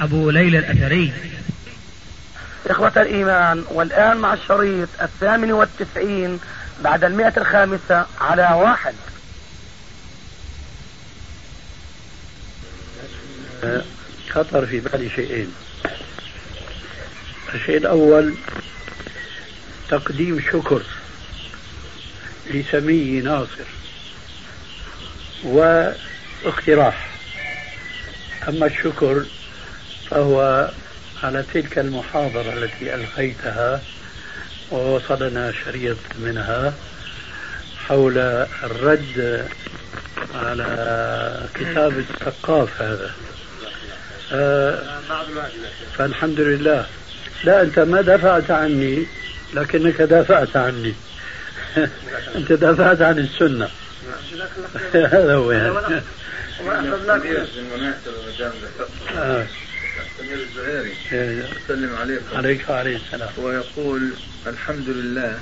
أبو ليلى الأثري. إخوة الإيمان والآن مع الشريط الثامن والتسعين بعد المئة الخامسة على واحد. خطر في بالي شيئين. الشيء الأول تقديم شكر لسمي ناصر واقتراح. أما الشكر فهو على تلك المحاضرة التي ألقيتها ووصلنا شريط منها حول الرد على كتاب الثقاف هذا. آه، فالحمد لله لا أنت ما دافعت عني لكنك دافعت عني. أنت دافعت عن السنة. هذا هو يعني. سمير الزهيري يسلم عليكم عليك وعليه السلام. ويقول الحمد لله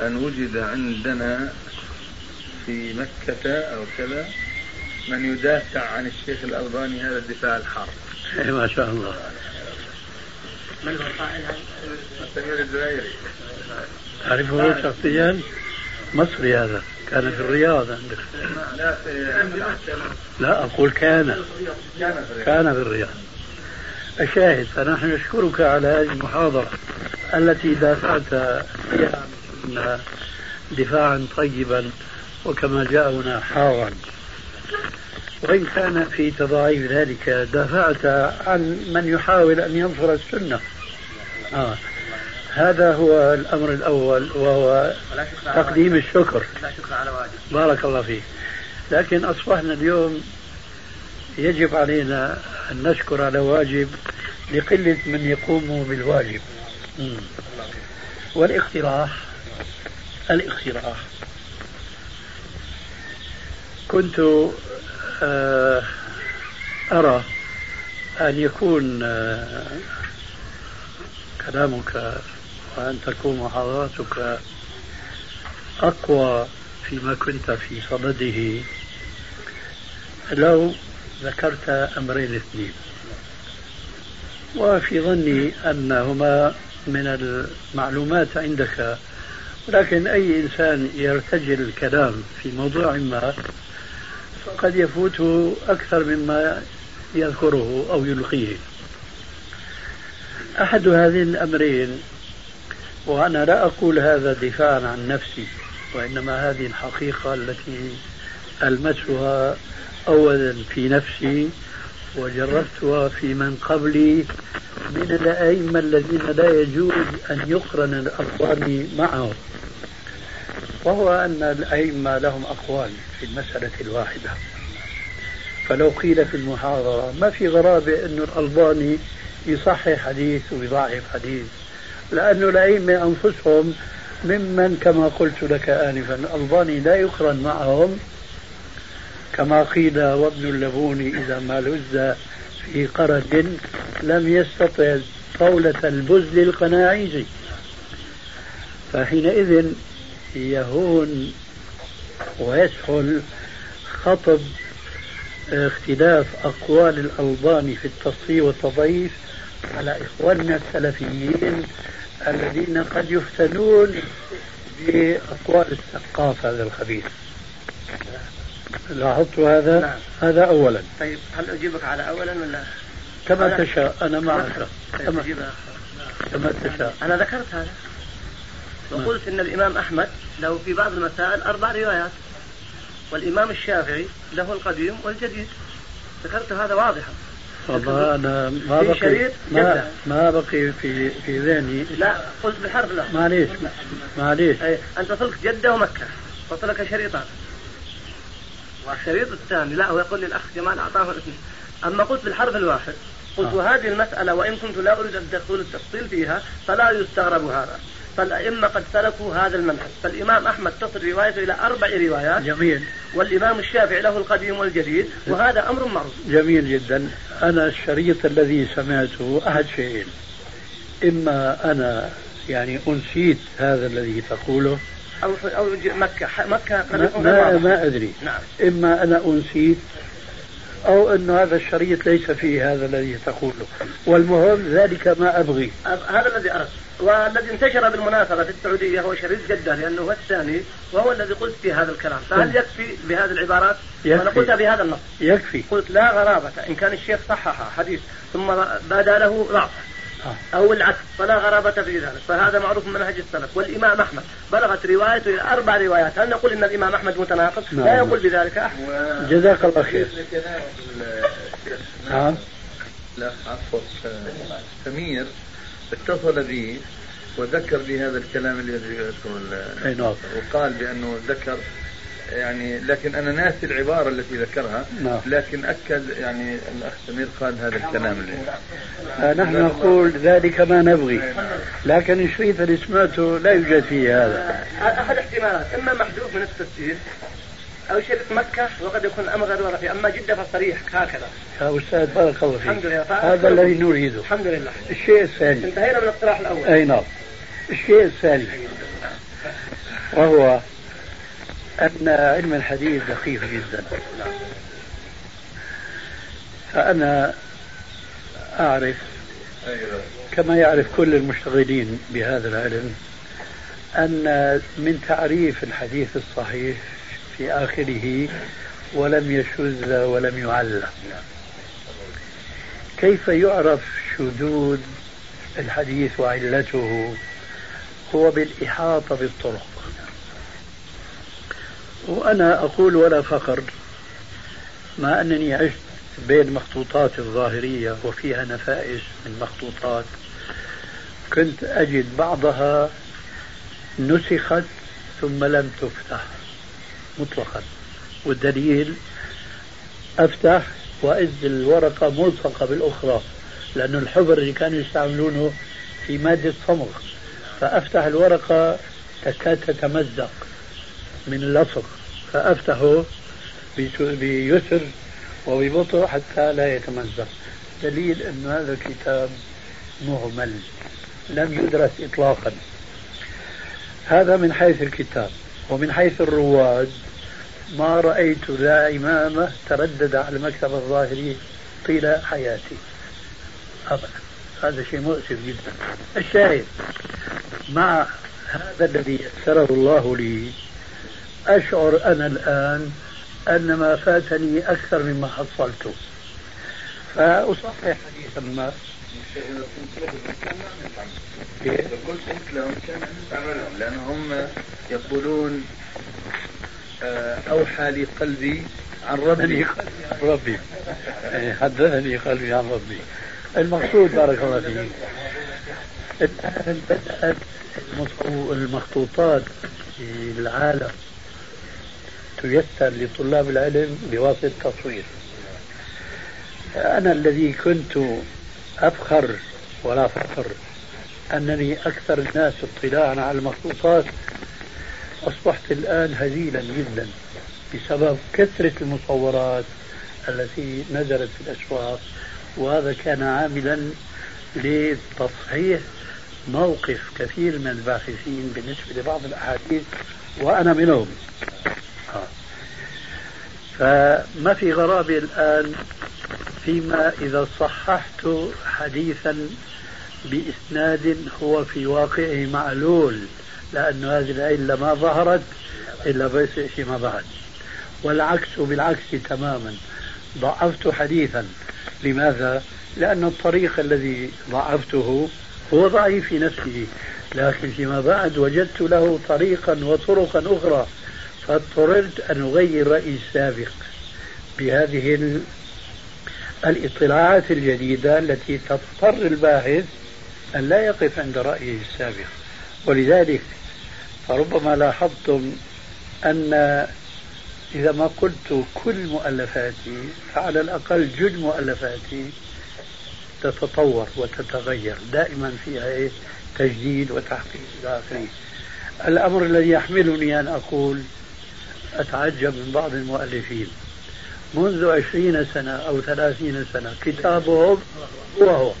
أن وجد عندنا في مكة أو كذا من يدافع عن الشيخ الألباني هذا الدفاع الحار. إيه، ما شاء الله. من هو سمير الزهيري. تعرفه شخصيا؟ مصري هذا. كان في الرياض عندك. لا لا أقول كان. كان في الرياض. الشاهد فنحن نشكرك على هذه المحاضرة التي دافعت فيها دفاعا طيبا وكما جاءنا حارا. وإن كان في تضاعيف ذلك دافعت عن من يحاول أن ينصر السنة. آه. هذا هو الأمر الأول وهو تقديم الشكر. بارك الله فيك. لكن أصبحنا اليوم يجب علينا أن نشكر على واجب لقلة من يقوم بالواجب. والاقتراح الاقتراح. كنت آه، أرى أن يكون آه، كلامك وأن تكون محاضراتك أقوى فيما كنت في صدده. لو ذكرت أمرين اثنين. وفي ظني أنهما من المعلومات عندك ولكن أي إنسان يرتجل الكلام في موضوع ما فقد يفوته أكثر مما يذكره أو يلقيه. أحد هذين الأمرين وأنا لا أقول هذا دفاعا عن نفسي وإنما هذه الحقيقة التي ألمسها أولا في نفسي وجربتها في من قبلي من الأئمة الذين لا يجوز أن يقرن الأقوال معهم وهو أن الأئمة لهم أقوال في المسألة الواحدة. فلو قيل في المحاضرة ما في غرابة أن الألباني يصحح حديث ويضعف حديث؟ لأن الأئمة أنفسهم ممن كما قلت لك آنفا الألباني لا يقرن معهم كما قيل وابن اللبون إذا ما لز في قرد لم يستطع طولة البزل القناعيزي فحينئذ يهون ويسهل خطب اختلاف أقوال الألباني في التصفية والتضعيف على إخواننا السلفيين الذين قد يفتنون بأقوال الثقافة هذا الخبيث. لاحظت هذا؟ نعم. هذا أولا. طيب هل أجيبك على أولا ولا؟ كما أنا تشاء. أنا معك طيب كما, كما تشاء. أنا ذكرت هذا. وقلت أن الإمام أحمد له في بعض المسائل أربع روايات والإمام الشافعي له القديم والجديد. ذكرت هذا واضحا. والله أنا ما بقي ما, ما بقي في في ذهني. لا قلت بالحرف لا. معليش. معليش. أنت قلت جدة ومكة قلت لك شريطان. والشريط الثاني لا هو يقول لي الاخ جمال أعطاه الاثنين أما قلت بالحرف الواحد قلت آه. وهذه المسألة وإن كنت لا أريد أن تدخل التفصيل فيها فلا يستغرب هذا. فالأئمة قد سلكوا هذا المنهج. فالإمام أحمد تصل روايته إلى أربع روايات. جميل. والإمام الشافعي له القديم والجديد وهذا أمر معروف. جميل جدا. أنا الشريط الذي سمعته أحد شيئين. إما أنا يعني أنسيت هذا الذي تقوله أو أو مكة. مكة ما, ما, ما أدري. نعم. إما أنا أنسيت أو أن هذا الشريط ليس فيه هذا الذي تقوله. والمهم ذلك ما أبغي. هذا الذي أردت والذي انتشر بالمناسبة في السعودية هو شريط جدة لأنه هو الثاني وهو الذي قلت في هذا الكلام. فهل طيب. يكفي بهذه العبارات؟ يكفي. وأنا قلت بهذا النص. يكفي. قلت لا غرابة إن كان الشيخ صحح حديث ثم بدا له ضعف. أو العكس فلا غرابة في ذلك. فهذا معروف من منهج السلف. والإمام أحمد بلغت روايته إلى أربع روايات. هل نقول إن الإمام أحمد متناقض؟ لا نعم. يقول بذلك أحد. جزاك الله خير. نعم. لا عفوا. سمير اتصل بي وذكر بهذا الكلام الذي ذكره نعم. وقال بأنه ذكر يعني لكن أنا ناسي العبارة التي ذكرها نعم. لكن أكد يعني الأخ سمير قال هذا الكلام اللي آه نحن نقول ذلك ما نبغي لكن الشريط اللي سمعته لا يوجد فيه هذا. أحد احتمالات إما محذوف من التفسير أو شريط مكة وقد يكون الامر غير واضح أما جدة فصريح هكذا. يا أستاذ بارك الله فيك. الحمد لله. هذا الذي نريده. الحمد لله. الشيء الثاني. انتهينا من الاقتراح الأول. أي نعم. الشيء الثاني. وهو أن علم الحديث دقيق جدا. فأنا أعرف كما يعرف كل المشتغلين بهذا العلم أن من تعريف الحديث الصحيح في آخره ولم يشذ ولم يعل. كيف يعرف شذوذ الحديث وعلته؟ هو بالإحاطة بالطرق. وأنا أقول ولا فخر مع أنني عشت بين مخطوطات الظاهرية وفيها نفائس من مخطوطات. كنت أجد بعضها نسخت ثم لم تفتح مطلقا. والدليل أفتح وإذ الورقة ملصقة بالأخرى لأن الحبر اللي كانوا يستعملونه في مادة صمغ. فأفتح الورقة تكاد تتمزق. من اللصق فأفتحه بيسر وببطء حتى لا يتمزق. دليل أن هذا الكتاب مهمل لم يدرس إطلاقا. هذا من حيث الكتاب ومن حيث الرواد ما رأيت ذا إمامة تردد على المكتب الظاهري طيلة حياتي. هذا شيء مؤسف جدا. الشاهد مع هذا الذي يسره الله لي أشعر أنا الآن أن ما فاتني أكثر مما حصلته فأصحح حديثا ما قلت لهم لأنهم يقولون آه، أوحى لي قلبي عن ربي. عن ربي. يعني حدثني قلبي عن ربي. المقصود بارك الله فيك. الآن بدأت المخطوطات في العالم. تيسر لطلاب العلم بواسطة التصوير. أنا الذي كنت أفخر ولا فخر أنني أكثر الناس اطلاعا على المخطوطات أصبحت الآن هزيلا جدا بسبب كثرة المصورات التي نزلت في الأسواق وهذا كان عاملا لتصحيح موقف كثير من الباحثين بالنسبة لبعض الأحاديث وأنا منهم. فما في غرابة الآن فيما إذا صححت حديثا بإسناد هو في واقعه معلول لأن هذه العلة ما ظهرت إلا فيما بعد والعكس بالعكس تماما. ضعفت حديثا. لماذا؟ لأن الطريق الذي ضعفته هو ضعيف في نفسه. لكن فيما بعد وجدت له طريقا وطرقا أخرى. فاضطررت أن أغير رأيي السابق بهذه الإطلاعات الجديدة التي تضطر الباحث أن لا يقف عند رأيه السابق. ولذلك فربما لاحظتم أن إذا ما قلت كل مؤلفاتي فعلى الأقل جل مؤلفاتي تتطور وتتغير. دائما فيها إيه؟ تجديد وتحقيق إلى آخره. الأمر الذي يحملني أن أقول أتعجب من بعض المؤلفين. منذ عشرين سنة أو ثلاثين سنة كتابهم هو هو.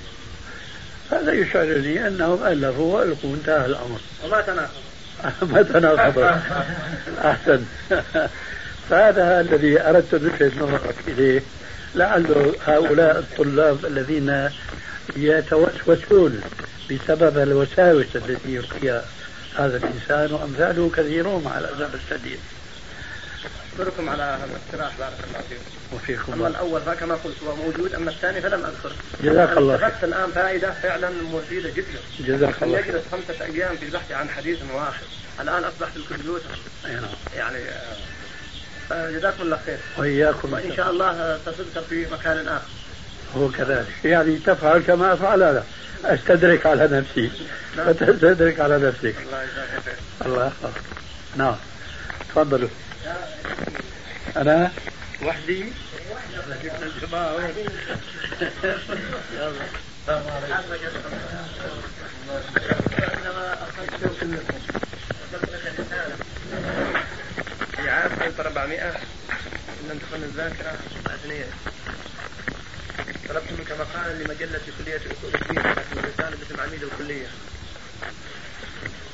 هذا يشعرني أنهم ألفوا وألقوا انتهى الأمر. وما تناقض ما تناقض أحسن. فهذا الذي أردت أن ألفت نظرك إليه. لعل هؤلاء الطلاب الذين يتوسوسون بسبب الوساوس التي يلقيها هذا الإنسان. وأمثاله كثيرون مع الأسف الشديد أشكركم على هذا الاقتراح بارك الله فيكم. وفيكم أما الأول فكما قلت هو موجود أما الثاني فلم أذكره. جزاك الله خير. استفدت الآن فائدة فعلا مفيدة جدا. جزاك الله خير. يجلس خمسة أيام في البحث عن حديث واحد. الآن أصبح في الكمبيوتر. نعم. يعني آه، جزاكم الله خير. وإياكم وإن شاء الله ستذكر في مكان آخر. هو كذلك يعني تفعل كما أفعل أنا أستدرك على نفسي نعم. وتستدرك على نفسك الله يجزاك خير. الله يحفظك نعم تفضلوا أنا؟ وحدي. في عام 1400 لم تكن الذاكرة أثنية طلبت منك مقالا لمجلة كلية أصول الدين الرسالة عميد الكلية.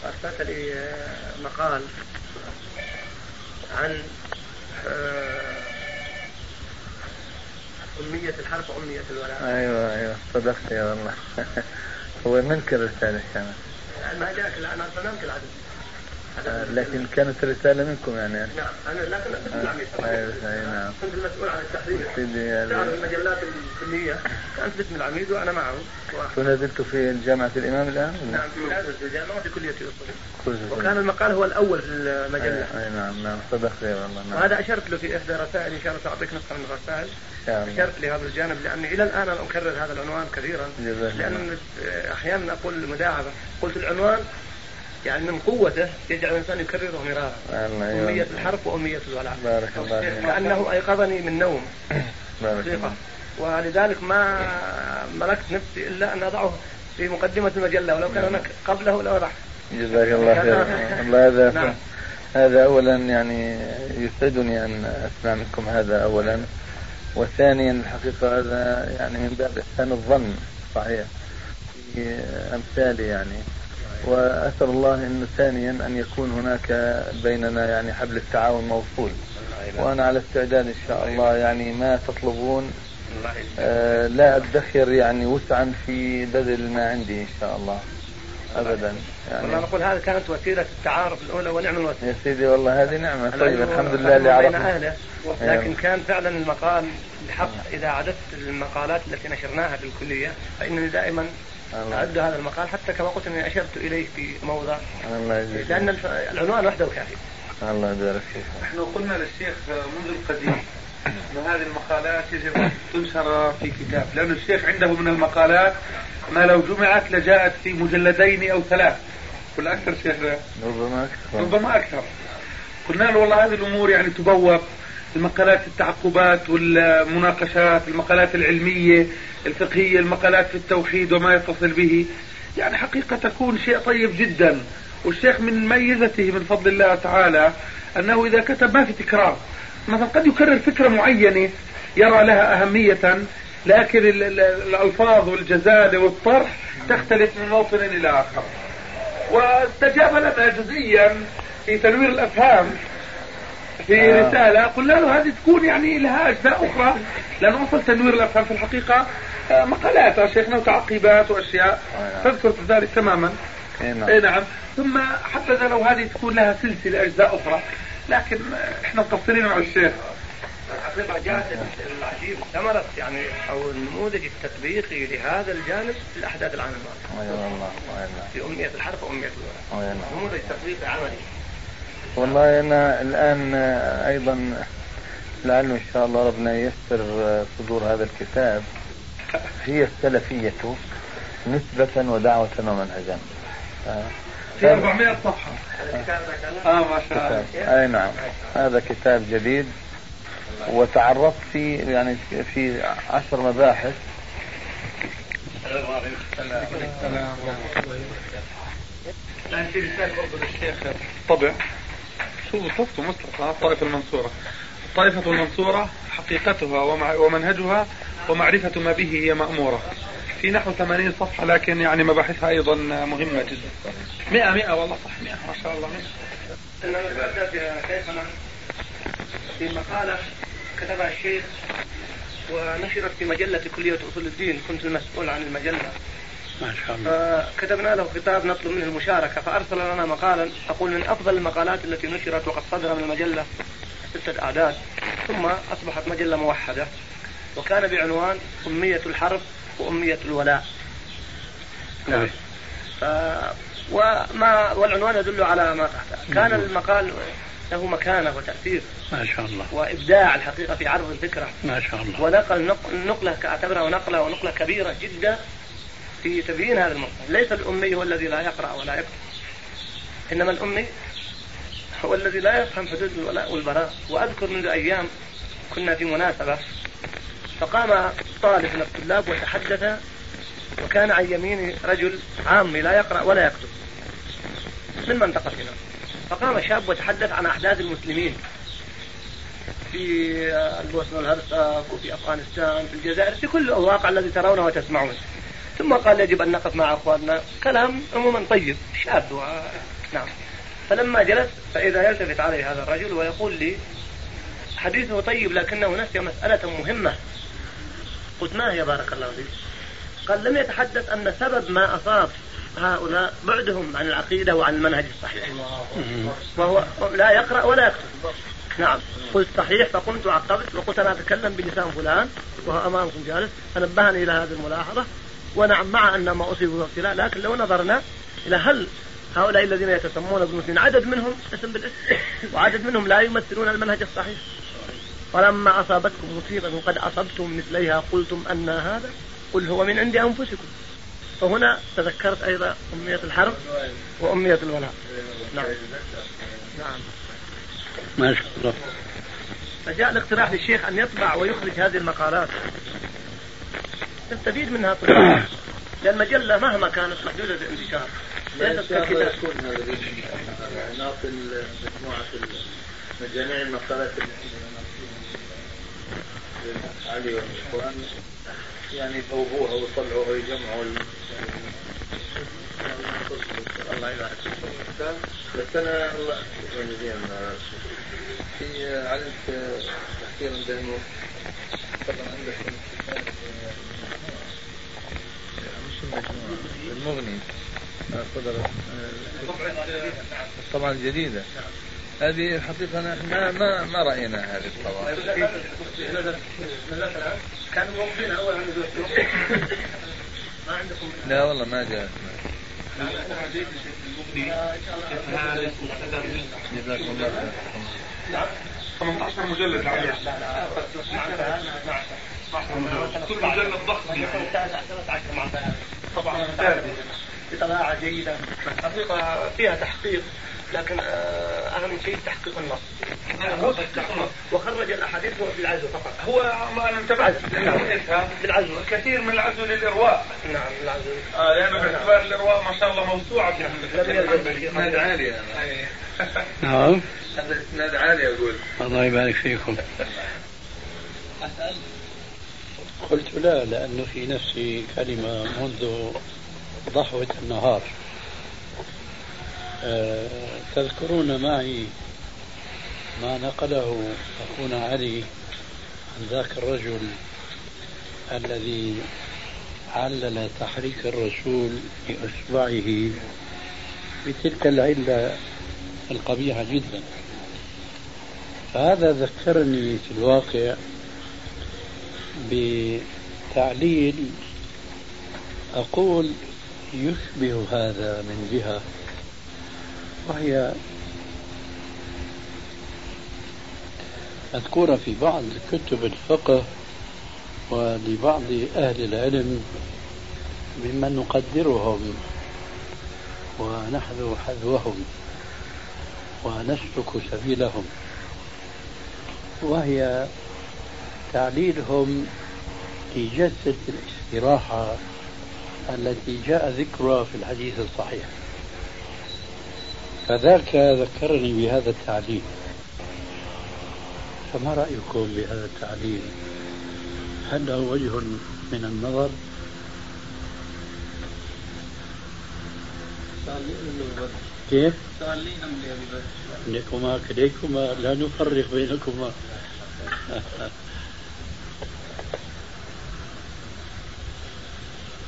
أرسلت لي آه، مقال. عن آه، أمية الحرف وأمية الولاء. أيوه أيوه. صدقت يا والله. هو منك الرسالة كانت يعني ما جاك لا أنا أرسلنا لك العدد لكن كانت رسالة منكم يعني. نعم أنا لكن باسم العميد أي نعم. كنت المسؤول عن التحرير. سيدي تعرف يعني المجلات الكلية كانت باسم العميد وأنا معه. كنت زلت في جامعة الإمام الآن؟ نعم في في كلية أصول كل وكان المقال هو الأول في المجلة. أي نعم نعم. صدقت يا والله نعم. وهذا أشرت له في إحدى رسائل إن شاء الله سأعطيك نسخة من الرسائل. أشرت لهذا الجانب لأني إلى الآن أنا أكرر هذا العنوان كثيرا. لأن أحيانا أقول مداعبة. قلت العنوان يعني من قوته يجعل الإنسان يكرره مرارا. يوفقك. الحرف وأمية الولاء. بارك الله فيك. كأنه أيقظني من نوم. بارك الله. ولذلك ما ملكت نفسي إلا أن أضعه في مقدمة المجلة ولو كان هناك قبله لوضعه جزاك الله خير. الله هذا نعم. هذا اولا يعني يسعدني ان اسمع منكم هذا اولا. وثانيا الحقيقة هذا يعني من باب احسان الظن صحيح. في أمثالي يعني. وأسأل الله انه ثانيا أن يكون هناك بيننا يعني حبل التعاون موصول. وأنا على استعداد إن شاء الله يعني ما تطلبون. آه، لا أدخر يعني وسعا في بذل ما عندي إن شاء الله. ابدا والله يعني نقول هذه كانت وسيلة التعارف الأولى ونعم الوسيلة. يا سيدي والله هذه نعمة. طيب الحمد لله اللي عرفنا. لكن كان فعلا المقال بحق إذا عددت المقالات التي نشرناها في الكلية فإنني دائما أعد هذا المقال حتى كما قلت أني أشرت إليه في موضع. الله يجزيك لأن الف- العنوان وحده كافي. الله يبارك فيك. نحن قلنا للشيخ منذ القديم أن هذه المقالات يجب أن تنشر في كتاب لأن الشيخ عنده من المقالات ما لو جمعت لجاءت في مجلدين أو ثلاث. ولا أكثر شيخ. ربما أكثر. ربما أكثر. قلنا له والله هذه الأمور يعني تبوب. المقالات التعقبات والمناقشات المقالات العلمية الفقهية المقالات في التوحيد وما يتصل به. يعني حقيقة تكون شيء طيب جدا. والشيخ من ميزته من فضل الله تعالى أنه إذا كتب ما في تكرار مثلا قد يكرر فكرة معينة يرى لها أهمية لكن ال- ال- الألفاظ والجزالة والطرح تختلف من موطن إلى آخر. واستجاب لنا جزئيا في تنوير الأفهام. في آه. رسالة قلنا له هذه تكون يعني لها أجزاء أخرى لأن أصل تنوير الأفهام في الحقيقة آه، مقالات يا شيخنا وتعقيبات وأشياء آه. تذكر ذلك تماما إي نعم. إي نعم ثم حتى لو هذه تكون لها سلسلة أجزاء أخرى لكن آه، إحنا مقصرين مع الشيخ الحقيقة جاءت العجيب ثمرة يعني أو النموذج التطبيقي لهذا الجانب في الأحداث العام نعم. في أمية الحرف وأمية الورق نعم. نموذج تطبيقي عملي والله أنا الآن آه، أيضا لعله إن شاء الله ربنا ييسر آه، صدور هذا الكتاب. هي السلفية نسبة ودعوة ومنهجا. آه. في 400 صفحة. آه ما شاء الله. أي نعم. هذا كتاب جديد. وتعرضت في يعني في عشر مباحث. السلام الآن في رسالة برضه للشيخ. طبع. شو وصفته مصطفى الطائفة المنصورة. الطائفة المنصورة حقيقتها ومنهجها ومعرفة ما به هي مأمورة. في نحو 80 صفحة لكن يعني مباحثها أيضا مهمة جدا. 100 100 والله صح 100 ما شاء الله 100 أنا شيخنا في مقالة كتبها الشيخ ونشرت في مجلة كلية أصول الدين. كنت المسؤول عن المجلة. ما شاء الله. فكتبنا له خطاب نطلب منه المشاركة فأرسل لنا مقالا أقول من أفضل المقالات التي نشرت وقد صدر من المجلة ستة أعداد ثم أصبحت مجلة موحدة وكان بعنوان أمية الحرب وأمية الولاء. نعم. ف... وما والعنوان يدل على ما تحت كان المقال له مكانة وتأثير ما شاء الله. وإبداع الحقيقة في عرض الفكرة. ما شاء الله. ونقل نقلة أعتبرها نقلة ونقلة كبيرة جدا في تبيين هذا الموضوع ليس الأمي هو الذي لا يقرأ ولا يكتب. إنما الأمي هو الذي لا يفهم حدود الولاء والبراء. وأذكر منذ أيام كنا في مناسبة فقام طالب من الطلاب وتحدث وكان عن يمينه رجل عامي لا يقرأ ولا يكتب من منطقتنا فقام شاب وتحدث عن أحداث المسلمين في البوسنة والهرسك وفي أفغانستان في الجزائر في كل الواقع الذي ترونه وتسمعونه. ثم قال يجب أن نقف مع أخواننا. كلام عموما طيب شاب و... نعم. فلما جلس فإذا يلتفت علي هذا الرجل ويقول لي حديثه طيب لكنه نسي مسألة مهمة. قلت ما هي بارك الله فيك؟ قال لم يتحدث أن سبب ما أصاب هؤلاء بعدهم عن العقيدة وعن المنهج الصحيح. وهو لا يقرأ ولا يكتب. نعم. قلت صحيح. فقمت وعقبت وقلت أنا أتكلم بلسان فلان وهو أمامكم جالس فنبهني إلى هذه الملاحظة. ونعم مع أن ما أصيبوا بالابتلاء لكن لو نظرنا إلى هل هؤلاء الذين يتسمون بالمسلمين عدد منهم اسم بالاسم وعدد منهم لا يمثلون المنهج الصحيح. ولما أصابتكم مصيبة وقد أصبتم مثليها قلتم أن هذا قل هو من عند أنفسكم. فهنا تذكرت أيضا أمية الحرب وأمية الولاء. نعم. نعم. ما شاء الله. فجاء الاقتراح للشيخ أن يطبع ويخرج هذه المقالات. تستفيد منها طلاب لأن المجلة مهما كانت محدودة الانتشار ليست ككتاب ناقل مجموعة مجاميع المقالات علي والإخوان يعني يفوقوها ويطلعوها ويجمعوا الله يبارك بس أنا الله يعني في علمت كثير من بأنه طبعا عندكم المغني. الطبعة الجديدة هذه حقيقة ما ما ما رأينا هذه الطبعة كانوا موقفين أول ما عندكم لا والله ما جاء. جزاكم الله خير 18 مجلد عليه كل مجلد ضخم. طبعا بطباعة جيدة حقيقة فيها تحقيق لكن اهم شيء تحقيق النص. وخرج الأحاديث هو في العزو فقط. هو ما أنا انتبهت بالعزو. كثير من العزو للإرواء. نعم العزو آه لأنه باعتبار الإرواء ما شاء الله موسوعة. في اسناد عالي نعم. هذا اسناد عالي أقول الله يبارك فيكم. قلت لا لأنه في نفسي كلمة منذ ضحوة النهار. أه تذكرون معي ما نقله أخونا علي عن ذاك الرجل الذي علل تحريك الرسول بإصبعه بتلك العلة القبيحة جدا. فهذا ذكرني في الواقع بتعليل أقول يشبه هذا من جهة وهي مذكورة في بعض كتب الفقه ولبعض أهل العلم ممن نقدرهم ونحذو حذوهم ونسلك سبيلهم وهي تعليلهم لجلسة الاستراحة التي جاء ذكرها في الحديث الصحيح. فذاك ذكرني بهذا التعليل. فما رأيكم بهذا التعليل؟ هل له وجه من النظر؟ كيف؟ لكما كليكما لا نفرق بينكما.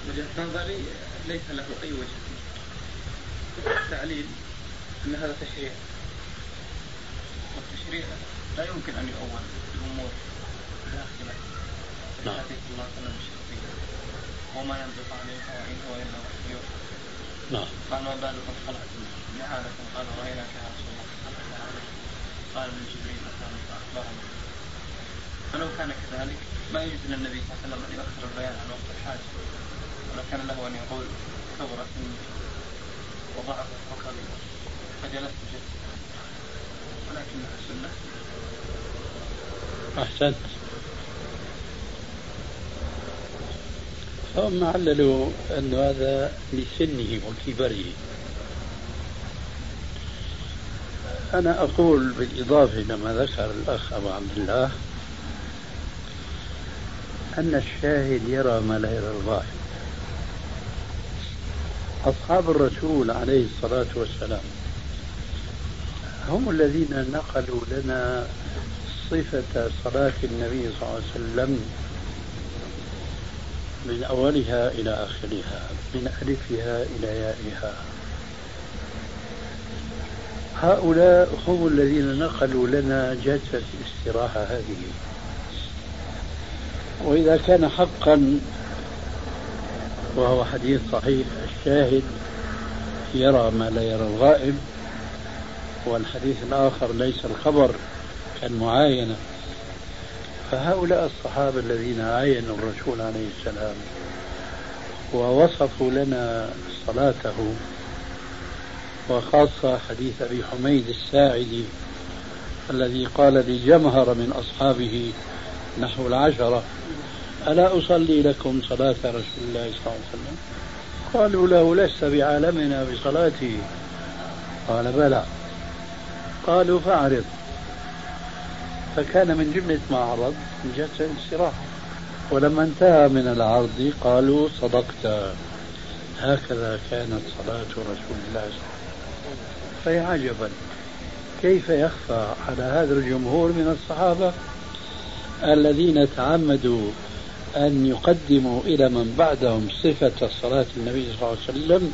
وجهة نظري ليس له أي وجه. التعليل أن هذا تشريع. والتشريع لا يمكن أن يؤول الأمور داخلة نعم. صلى الله عليه وسلم الشخصية وما ينطق عن الهوى إن هو إلا وحي. نعم. قال ما بالك قد خلعت جهالة قال رأيناك يا رسول الله. قال من جبريل أتاني فأخبرني فلو كان كذلك ما يجوز للنبي صلى الله عليه وسلم أن يؤخر البيان عن وقت الحاجة كان له أن يقول كبرت مني وضعفت ركبي فجلست جلسة ولكنها سنة أحسنت. فهم عللوا أن هذا لسنه وكبره. أنا أقول بالإضافة لما ذكر الأخ أبو عبد الله أن الشاهد يرى ما لا يرى الغائب أصحاب الرسول عليه الصلاة والسلام هم الذين نقلوا لنا صفة صلاة النبي صلى الله عليه وسلم من أولها إلى آخرها من ألفها إلى يائها. هؤلاء هم الذين نقلوا لنا جلسة الاستراحة هذه. وإذا كان حقا وهو حديث صحيح. الشاهد يرى ما لا يرى الغائب والحديث الآخر ليس الخبر كالمعاينة. فهؤلاء الصحابة الذين عاينوا الرسول عليه السلام ووصفوا لنا صلاته وخاصة حديث أبي حميد الساعدي الذي قال لجمهر من أصحابه نحو العشرة. ألا أصلي لكم صلاة رسول الله صلى الله عليه وسلم؟ قالوا له لست بعالمنا بصلاته. قال بلى. قالوا فأعرض. فكان من جملة ما عرض جلسة الاستراحة ولما انتهى من العرض قالوا صدقت. هكذا كانت صلاة رسول الله صلى الله عليه وسلم. فيا عجبا. كيف يخفى على هذا الجمهور من الصحابة الذين تعمدوا أن يقدموا إلى من بعدهم صفة صلاة النبي صلى الله عليه وسلم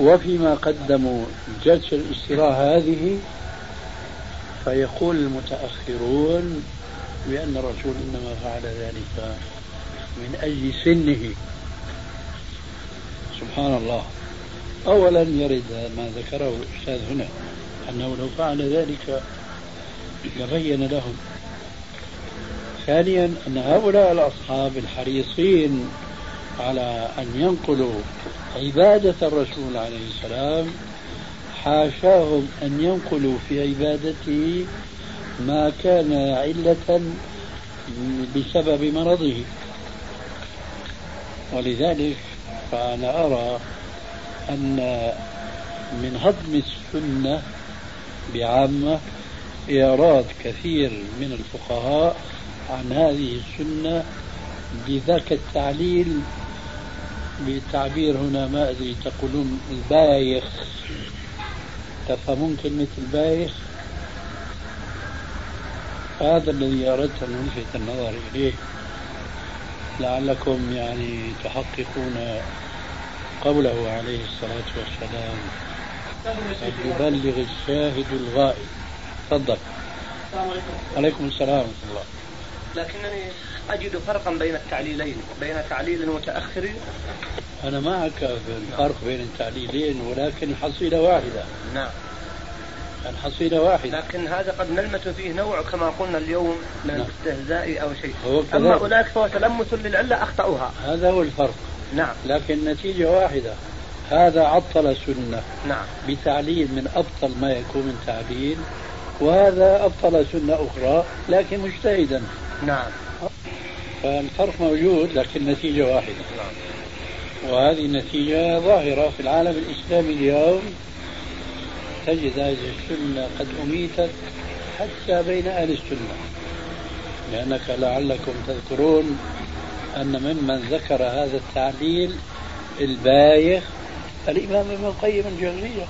وفيما قدموا جلسة الاستراحة هذه فيقول المتأخرون بأن الرسول إنما فعل ذلك من أجل سنه. سبحان الله. أولا يرد ما ذكره الأستاذ هنا أنه لو فعل ذلك لبين لهم ثانيا أن هؤلاء الأصحاب الحريصين على أن ينقلوا عبادة الرسول عليه السلام حاشاهم أن ينقلوا في عبادته ما كان علة بسبب مرضه. ولذلك فأنا أرى أن من هضم السنة بعامة إيراد كثير من الفقهاء عن هذه السنة بذاك التعليل بالتعبير هنا ما أدري تقولون البايخ. تفهمون كلمة البايخ؟ هذا الذي أردت أن ألفت النظر إليه. لعلكم يعني تحققون قوله عليه الصلاة والسلام. يبلغ الشاهد الغائب. تفضل. عليكم السلام ورحمة الله. لكنني أجد فرقا بين التعليلين بين تعليل متأخر. أنا معك في الفرق بين التعليلين ولكن الحصيلة واحدة. نعم. الحصيلة واحدة. لكن هذا قد نلمس فيه نوع كما قلنا اليوم من نعم. الاستهزاء أو شيء. أما أولئك فهو تلمس للعلة أخطأوها هذا هو الفرق. نعم. لكن النتيجة واحدة. هذا عطل سنة. نعم. بتعليل من أبطل ما يكون من تعليل وهذا أبطل سنة أخرى لكن مجتهدا. نعم. فالفرق موجود لكن النتيجة واحدة. نعم وهذه النتيجة ظاهرة في العالم الإسلامي اليوم. تجد هذه السنة قد أميتت حتى بين أهل السنة. لأنك لعلكم تذكرون أن ممن ذكر هذا التعليل البايخ الإمام ابن القيم الجوزية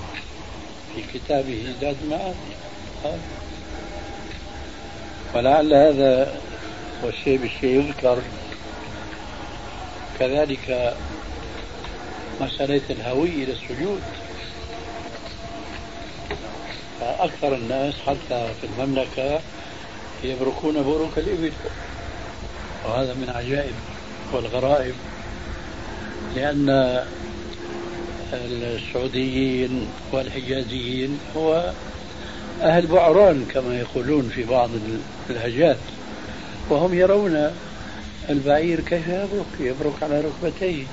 في كتابه زاد المعاد ولعل هذا والشيء بالشيء يذكر. كذلك مسألة الهوي إلى السجود. فأكثر الناس حتى في المملكة يبركون بروك الإبل. وهذا من عجائب والغرائب. لأن السعوديين والحجازيين هو أهل بعران كما يقولون في بعض اللهجات وهم يرون البعير كيف يبرك يبرك على ركبتيه.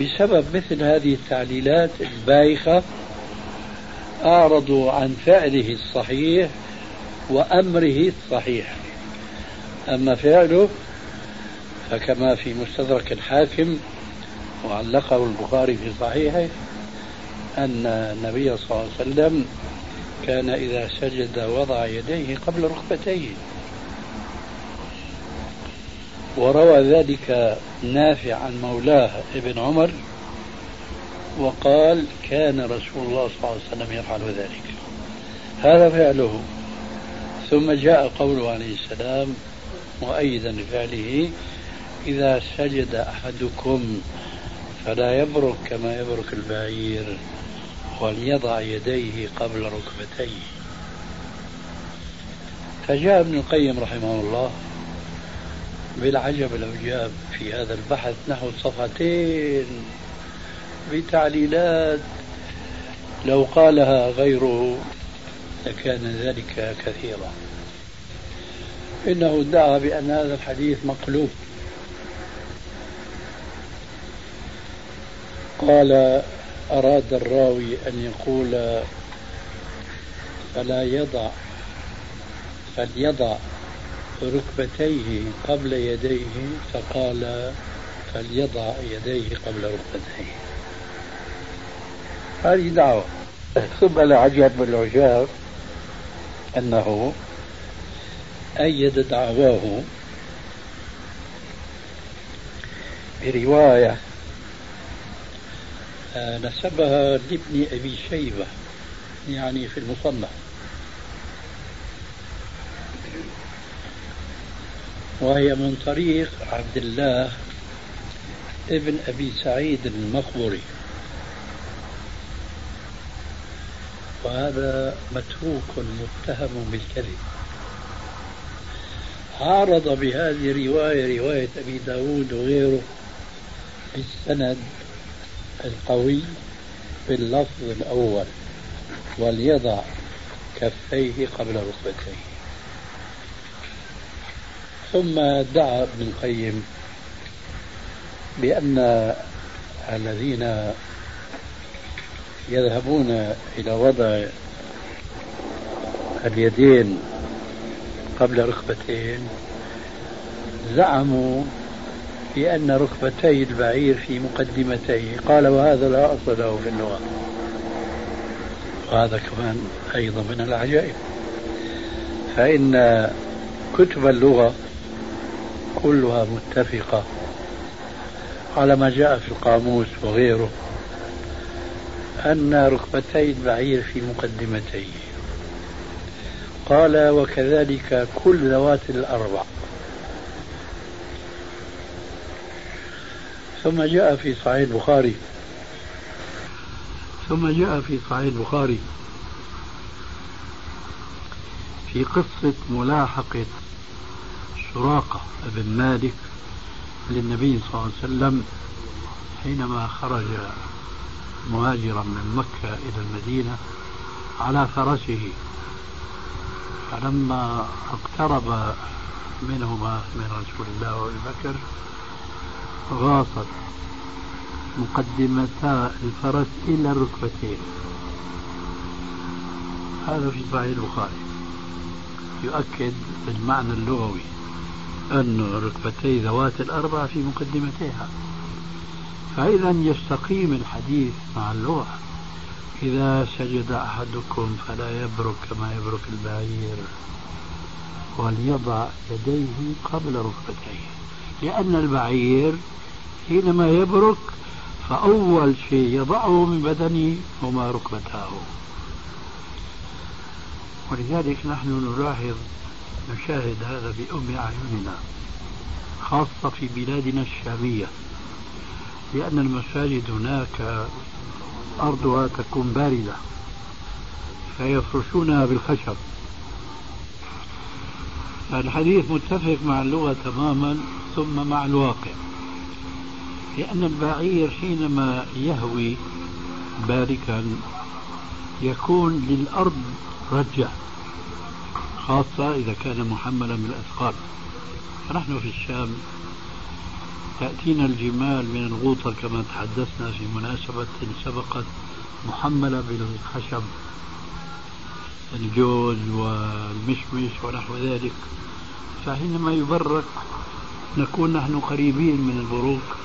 بسبب مثل هذه التعليلات البايخة أعرضوا عن فعله الصحيح وأمره الصحيح. أما فعله فكما في مستدرك الحاكم وعلقه البخاري في صحيحه أن النبي صلى الله عليه وسلم كان إذا سجد وضع يديه قبل ركبتيه. وروى ذلك نافع عن مولاه ابن عمر وقال كان رسول الله صلى الله عليه وسلم يفعل ذلك. هذا فعله. ثم جاء قوله عليه السلام مؤيدا لفعله إذا سجد أحدكم فلا يبرك كما يبرك البعير. وليضع يديه قبل ركبتيه. فجاء ابن القيم رحمه الله بالعجب العجاب في هذا البحث نحو صفحتين بتعليلات. لو قالها غيره لكان ذلك كثيرا. إنه ادعى بأن هذا الحديث مقلوب. قال أراد الراوي أن يقول فلا يضع فليضع ركبتيه قبل يديه فقال فليضع يديه قبل ركبتيه. هذه دعوة. ثم العجب العجاب أنه أيد دعواه برواية نسبها لابن أبي شيبة يعني في المصنف. وهي من طريق عبد الله ابن أبي سعيد المقبري وهذا متروك متهم بالكذب. عارض بهذه الرواية رواية أبي داود وغيره بالسند القوي باللفظ الأول وليضع كفيه قبل ركبتيه. ثم دعا ابن القيم بأن الذين يذهبون إلى وضع اليدين قبل ركبتين زعموا بأن ركبتي البعير في مقدمتيه قال وهذا لا أصل له في اللغة. وهذا كمان أيضا من العجائب. فإن كتب اللغة كلها متفقة على ما جاء في القاموس وغيره أن ركبتي البعير في مقدمتيه قال وكذلك كل ذوات الأربع. ثم جاء في صحيح البخاري. ثم جاء في صحيح البخاري. في قصة ملاحقة سراقة بن مالك للنبي صلى الله عليه وسلم حينما خرج مهاجرا من مكة إلى المدينة على فرسه. فلما اقترب منهما من رسول الله وابي بكر غاصت مقدمتا الفرس إلى الركبتين. هذا في صحيح البخاري. يؤكد المعنى اللغوي أن ركبتي ذوات الأربع في مقدمتيها. فإذا يستقيم الحديث مع اللغة. إذا سجد أحدكم فلا يبرك كما يبرك البعير وليضع يديه قبل ركبتيه. لأن البعير حينما يبرك فأول شيء يضعه من بدنه هما ركبتاه. ولذلك نحن نلاحظ نشاهد هذا بأم أعيننا خاصة في بلادنا الشامية لأن المساجد هناك أرضها تكون باردة فيفرشونها بالخشب. الحديث متفق مع اللغة تماما. ثم مع الواقع. لأن البعير حينما يهوي باركا يكون للأرض رجة خاصة إذا كان محملا بالأثقال. فنحن في الشام تأتينا الجمال من الغوطة كما تحدثنا في مناسبة سبقت محملة بالخشب الجوز والمشمش ونحو ذلك. فحينما يبرك نكون نحن قريبين من البروك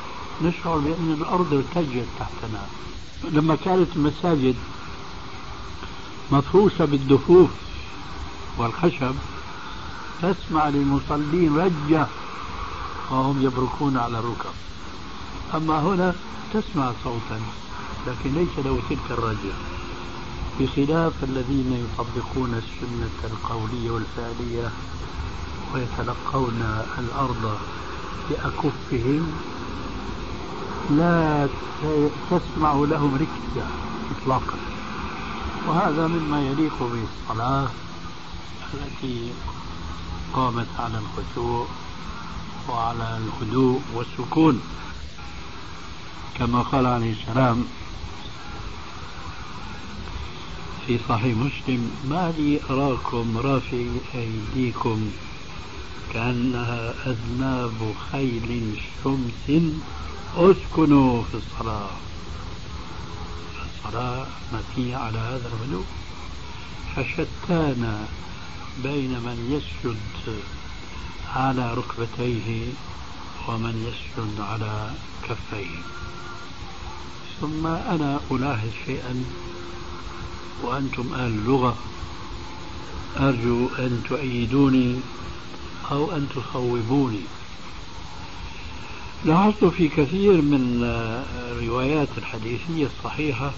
نشعر بأن الأرض ارتجت تحتنا. لما كانت المساجد مفروشة بالدفوف والخشب تسمع للمصلين رجة وهم يبركون على الركب. أما هنا تسمع صوتا لكن ليس له تلك الرجة. بخلاف الذين يطبقون السنة القولية والفعلية ويتلقون الأرض بأكفهم لا تسمع لهم ركزة إطلاقا. وهذا مما يليق بالصلاة التي قامت على الخشوع وعلى الهدوء والسكون. كما قال عليه السلام في صحيح مسلم ما لي أراكم رافعي أيديكم كأنها أذناب خيل شمس أسكنوا في الصلاة. الصلاة مبنية على هذا الهدوء فشتان بين من يسجد على ركبتيه ومن يسجد على كفيه. ثم أنا ألاحظ شيئا وأنتم أهل اللغة أرجو أن تؤيدوني أو أن تصوبوني لاحظت في كثير من الروايات الحديثية الصحيحة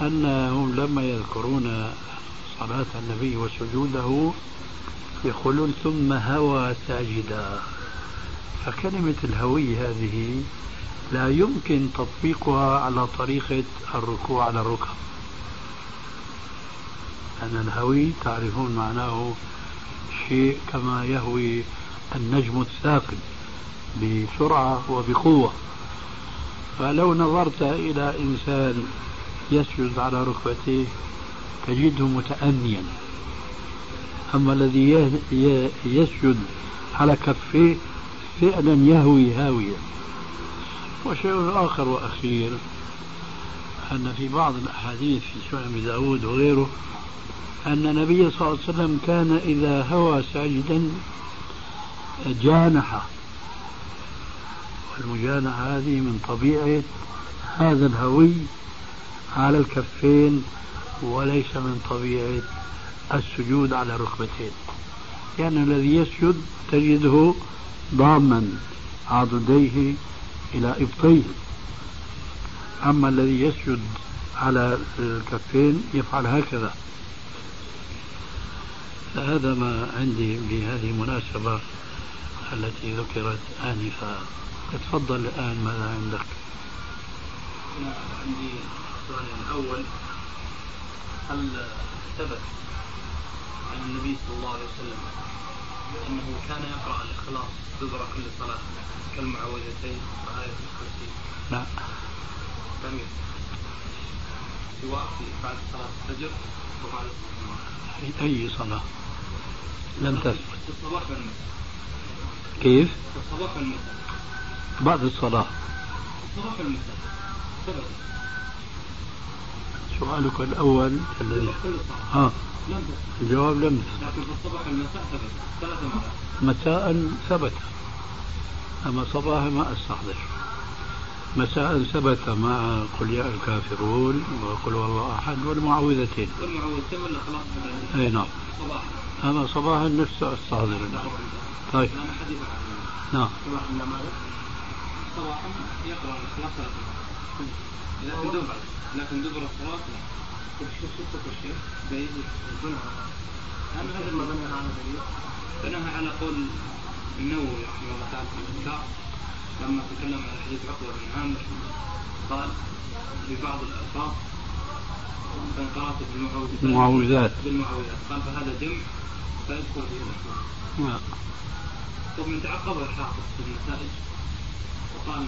أنهم لما يذكرون صلاة النبي وسجوده يقولون ثم هوى ساجدا. فكلمة الهوي هذه لا يمكن تطبيقها على طريقة الركوع على الركب أن الهوي تعرفون معناه شيء كما يهوي النجم الثاقب بسرعة وبقوة. فلو نظرت إلى إنسان يسجد على ركبتيه تجده متأنيا. أما الذي يسجد على كفيه فعلا يهوي هاويا. وشيء آخر وأخير أن في بعض الأحاديث في سنن داود وغيره أن النبي صلى الله عليه وسلم كان إذا هوى ساجدا جانح والمجانحة هذه من طبيعة هذا الهوي على الكفين وليس من طبيعة السجود على ركبتين. يعني الذي يسجد تجده ضاما عضديه إلى إبطيه. أما الذي يسجد على الكفين يفعل هكذا. فهذا ما عندي بهذه المناسبة التي ذكرت آنفا. تفضل الآن ماذا عندك؟ عندي السؤال الأول هل ثبت عن النبي صلى الله عليه وسلم أنه كان يقرأ الإخلاص دبر كل صلاة كالمعوذتين وآية الكرسي لا. جميل سواء في بعد صلاة الفجر وبعد في أي صلاة؟ لم والمساء كيف؟ بعد الصلاة. سؤالك الأول. الذي ها. الجواب لم تثبت لكن في الصباح والمساء ثبت ثلاث مرات مساء ثبت. أما صباحا ما أستحضر. مساء ثبت مع قل يا الكافرون وقل والله أحد والمعوذتين. والمعوذتين ولا خلاص أي نعم. صباحا. أما صباحا نفسه أستحضر الآن طيب. نعم. صباحا يقرأ الإخلاص لكن دبر لكن دبر الصلاة كل شيء شوف كل شيء بعيد هل هذا ما بنى على دليل؟ بناها على قول النووي رحمه الله تعالى في الإنكار لما تكلم عن حديث عقبة بن عامر قال في بعض الألفاظ فإن قرأت بالمعوذات بالمعوذات قال فهذا جمع فيذكر نعم ثم الحافظ في النتائج؟ وقال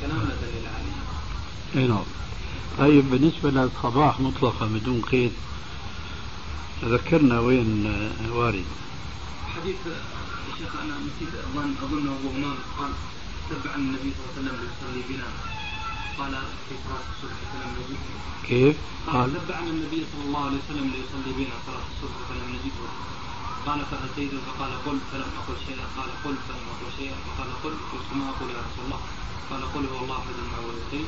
كلام لا دليل عليه. أي نعم. طيب بالنسبة للصباح مطلقة بدون قيد ذكرنا وين وارد. حديث الشيخ أنا نسيت أظن اظنه ابو إمام قال تبع النبي صلى الله عليه وسلم ليصلي بنا. قال في صلاة الصبح فلم نجده كيف؟ قال تبعنا النبي صلى الله عليه وسلم ليصلي بنا صلاة الصبح فلم نجده قال فاتيته فقال قل فلم أقل شيئا قال قل فلم أقل شيئا فقال قل قلت ما أقول يا رسول الله قال قل هو الله أحد المعوذتين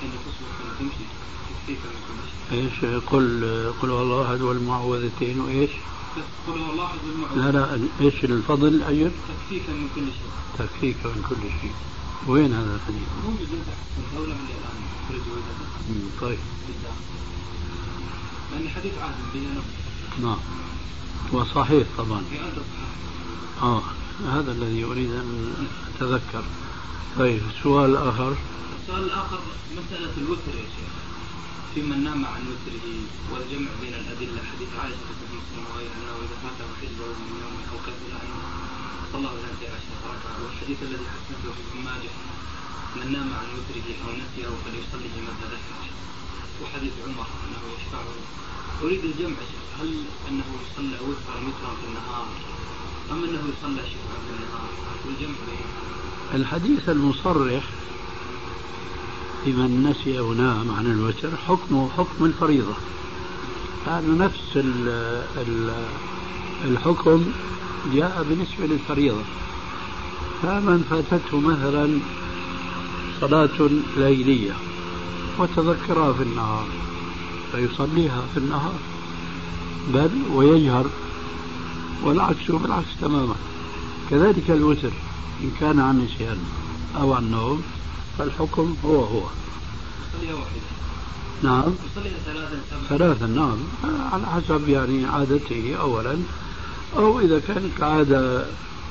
حين تصبح حين تمشي تكفيك من كل شيء. إيش قل قل هو الله أحد والمعوذتين وايش؟ قل هو الله أحد لا لا إيش الفضل أيضا؟ تكفيك من كل شيء. تكفيك من كل شيء. وين هذا الحديث؟ موجود تحت الدولة من خرج طيب. لأن حديث عادل بين نعم. وصحيح طبعا. آه هذا الذي أريد أن أتذكر. طيب السؤال الآخر. السؤال الآخر مسألة الوتر يا شيخ. في من نام عن وتره والجمع بين الأدلة حديث عائشة في مسلم وغيره أنه إذا فاته حجبه من يوم أو كذا صلى الله عليه عشرة ركعة والحديث الذي حسنته ابن ماجه من نام عن وتره أو نسيه فليصلي ما تذكر وحديث عمر أنه يشفعه أريد الجمع هل أنه يصلى وترا وترا في النهار أم أنه يصلى شفعا في النهار؟ والجمع بين. الحديث المصرح لمن نسي أو نام عن الوتر حكمه حكم الفريضة. هذا نفس ال ال الحكم جاء بالنسبة للفريضة. فمن فاتته مثلا صلاة ليلية وتذكرها في النهار فيصليها في النهار. بل ويجهر والعكس بالعكس تماما. كذلك الوتر إن كان عن نسيان أو عن نوم فالحكم هو هو. نعم. ثلاثا نعم. على حسب يعني عادته أولا. أو إذا كانت عادة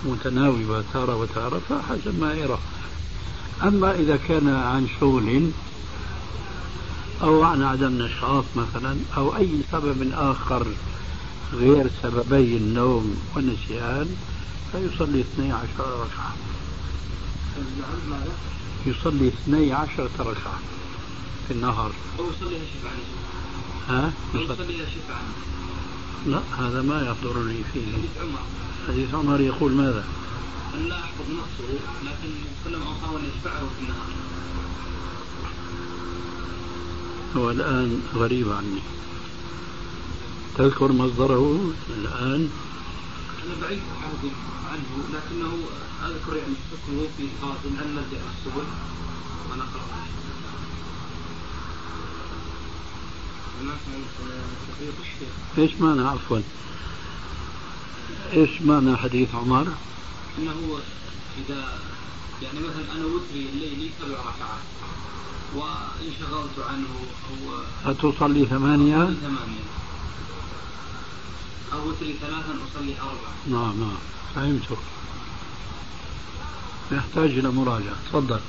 متناوبة تارة وتارة فحسب ما يرى. أما إذا كان عن شغل أو عن عدم نشاط مثلا أو أي سبب آخر غير سببي النوم والنسيان فيصلي 12 ركعة. يصلي 12 ركعة في النهار. أو شفعا ها؟ شفعا لا هذا ما يحضرني فيه. حديث عمر. حديث عمر يقول ماذا؟ أن لا أحفظ نصه لكن كل ما أوصاه أن يشفعه في النهار. هو الآن غريب عني. تذكر مصدره الآن؟ أنا بعيد عنه لكنه أذكر يعني حكمه في قاسم أن نلجأ السبل؟ ونقرأ إيش معنى؟ عفوا؟ إيش معنى حديث عمر؟ إنه إذا يعني مثلا أنا وتري الليلي سبع ركعات. وانشغلت عنه أو أتصلي ثمانية؟ ثمانية. أو وتري ثلاثا أصلي أربعة. نعم نعم. فهمتك يحتاج إلى مراجعة. تفضل.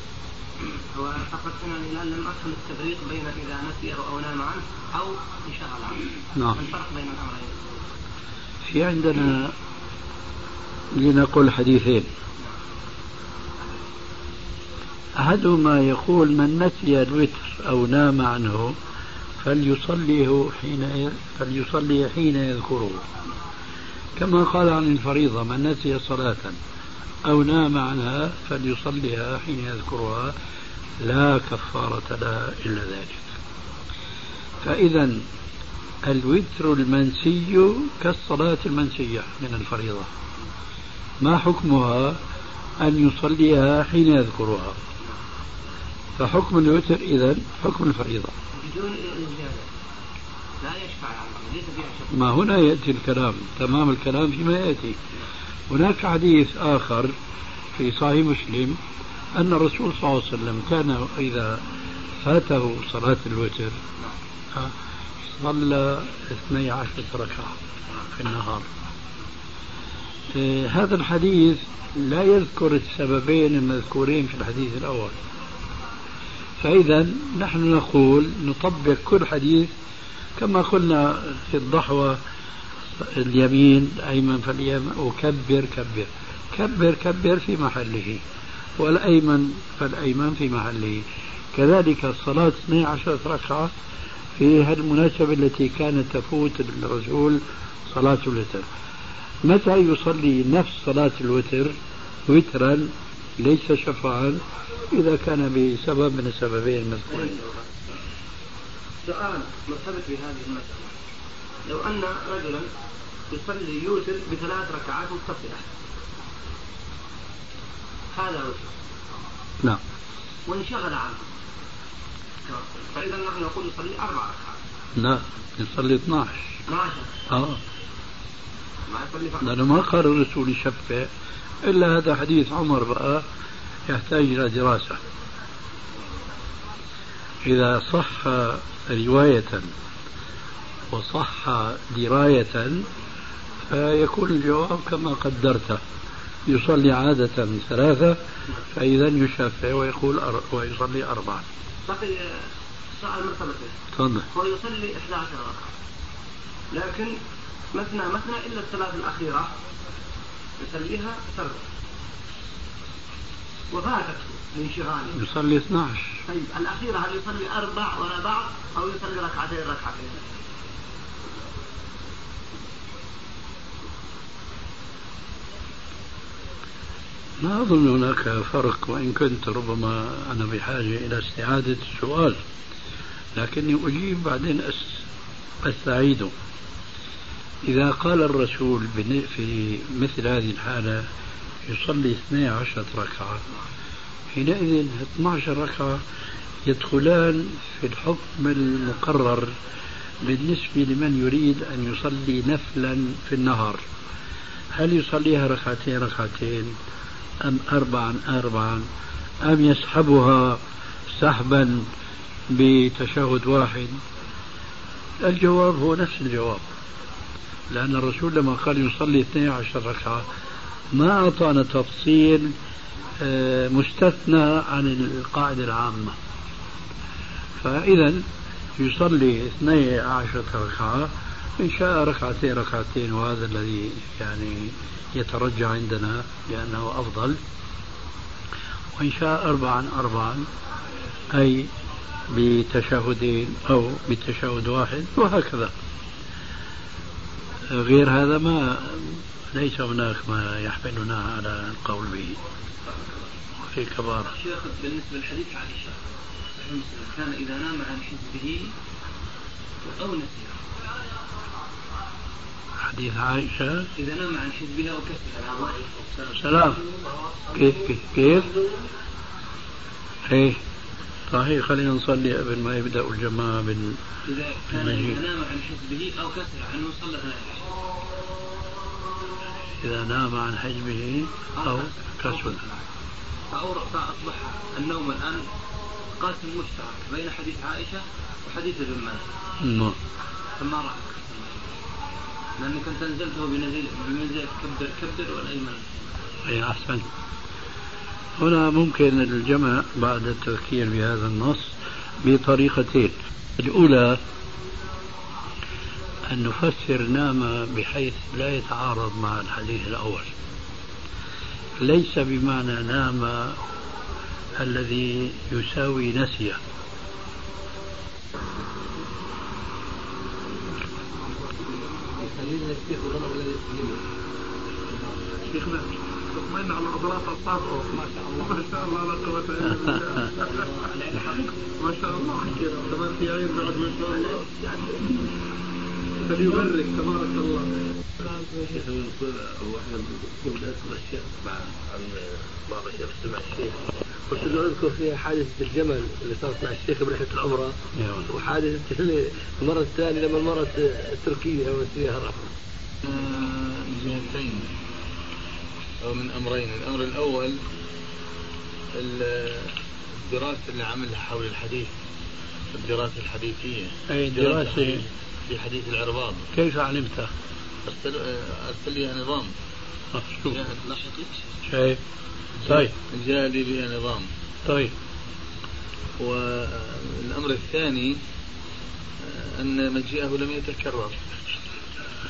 هنا الآن لم أفهم التفريق بين إذا نسي أو نام عنه أو انشغل عنه. نعم. الفرق بين الأمرين. في عندنا لنقل حديثين. أحدهما يقول من نسي الوتر أو نام عنه فليصليه حين فليصلي حين يذكره. كما قال عن الفريضة من نسي صلاة أو نام عنها فليصليها حين يذكرها لا كفارة لها إلا ذلك. فإذا الوتر المنسي كالصلاة المنسية من الفريضة. ما حكمها أن يصليها حين يذكرها؟ فحكم الوتر إذا حكم الفريضة. بدون لا يشفع ليس فيها ما هنا يأتي الكلام تمام الكلام فيما يأتي. هناك حديث آخر في صحيح مسلم أن الرسول صلى الله عليه وسلم كان إذا فاته صلاة الوتر صلى اثني عشرة ركعة في النهار. إيه، هذا الحديث لا يذكر السببين المذكورين في الحديث الأول. فإذا نحن نقول نطبق كل حديث كما قلنا في الضحوة اليمين أيمن فاليمين وكبر كبر. كبر كبر في محله والأيمن فالأيمن في محله. كذلك الصلاة 12 ركعة في المناسبة التي كانت تفوت الرسول صلاة الوتر. متى يصلي نفس صلاة الوتر؟ وترا ليس شفعا إذا كان بسبب من السببين المذكورين. سؤال مرتبط بهذه المسألة. لو أن رجلا يصلي يوتر بثلاث ركعات متصلة. هذا وتر نعم. وانشغل عنه. فإذا نحن نقول يصلي أربع ركعات. لا يصلي 12 12 آه. لأنه ما قال الرسول يشفع إلا هذا حديث عمر بقى يحتاج إلى دراسة. إذا صح رواية وصح دراية فيكون الجواب كما قدرته يصلي عادة ثلاثة فإذا يشفع ويقول أر... ويصلي أربعة. بقي سؤال مرتبط تفضل. هو يصلي 11 ركعة. لكن مثنى مثنى إلا الثلاث الأخيرة. يصليها سرا وفاتته لانشغاله يصلي 12 طيب الأخيرة هل يصلي أربع وراء بعض أو يصلي ركعتين ركعتين؟ ما أظن هناك فرق وإن كنت ربما أنا بحاجة إلى استعادة السؤال لكني أجيب بعدين أستعيده. إذا قال الرسول في مثل هذه الحالة يصلي 12 ركعة. حينئذ 12 ركعة يدخلان في الحكم المقرر بالنسبة لمن يريد أن يصلي نفلا في النهار. هل يصليها ركعتين ركعتين؟ أم أربعا أربعا؟ أم يسحبها سحبا بتشهد واحد؟ الجواب هو نفس الجواب. لأن الرسول لما قال يصلي 12 ركعة ما أعطانا تفصيل آه، مستثنى عن القاعدة العامة. فإذا يصلي 12 ركعة إن شاء ركعتين ركعتين وهذا الذي يعني يترجع عندنا لأنه أفضل. وإن شاء أربعا أربعا أي بتشهدين أو بتشهد واحد وهكذا. غير هذا ما ليس هناك ما يحملنا على القول به. في كبار. شيخ بالنسبة لحديث عائشة كان إذا نام عن حزبه أو نسي حديث عائشة. إذا نام عن حزبها أو سلام. كيف كيف كيف؟ إيه. صحيح خلينا نصلي قبل ما يبدأ الجماعة بال إذا كان نام عن حزبه أو كسر عنه صلى إذا نام عن أو كسر فأورق فأصبح النوم الآن قاسم مشترك بين حديث عائشة وحديث ابن ماجه. نعم. فما رأيك؟ لأنك أنت أنزلته بمنزلة كبر كبر والأيمن. أي أحسن. هنا ممكن الجمع بعد التذكير بهذا النص بطريقتين الأولى أن نفسر نام بحيث لا يتعارض مع الحديث الأول. ليس بمعنى نام الذي يساوي نسيه شيخنا اطمئن على عضلات الصدر ما شاء الله. ما شاء الله لا قوة إلا بالله. ما شاء الله. كمان في عين بعد ما شاء الله. فليبرك تبارك الله وإحنا كنا نسمع الشيخ مع بعض الشيخ سمع الشيخ قلت له اذكر فيها حادثة الجمل اللي صارت مع الشيخ برحلة العمرة وحادثة المرة الثانية لما مرت تركيا والسيارة جهتين أو من أمرين الأمر الأول الدراسة اللي عملها حول الحديث الدراسة الحديثية. أي دراسة في حديث العرباض. كيف علمتها؟ أرسل أرسل لي نظام. شايف طيب. جاء لي بها نظام. طيب. والأمر الثاني أن مجيئه لم يتكرر.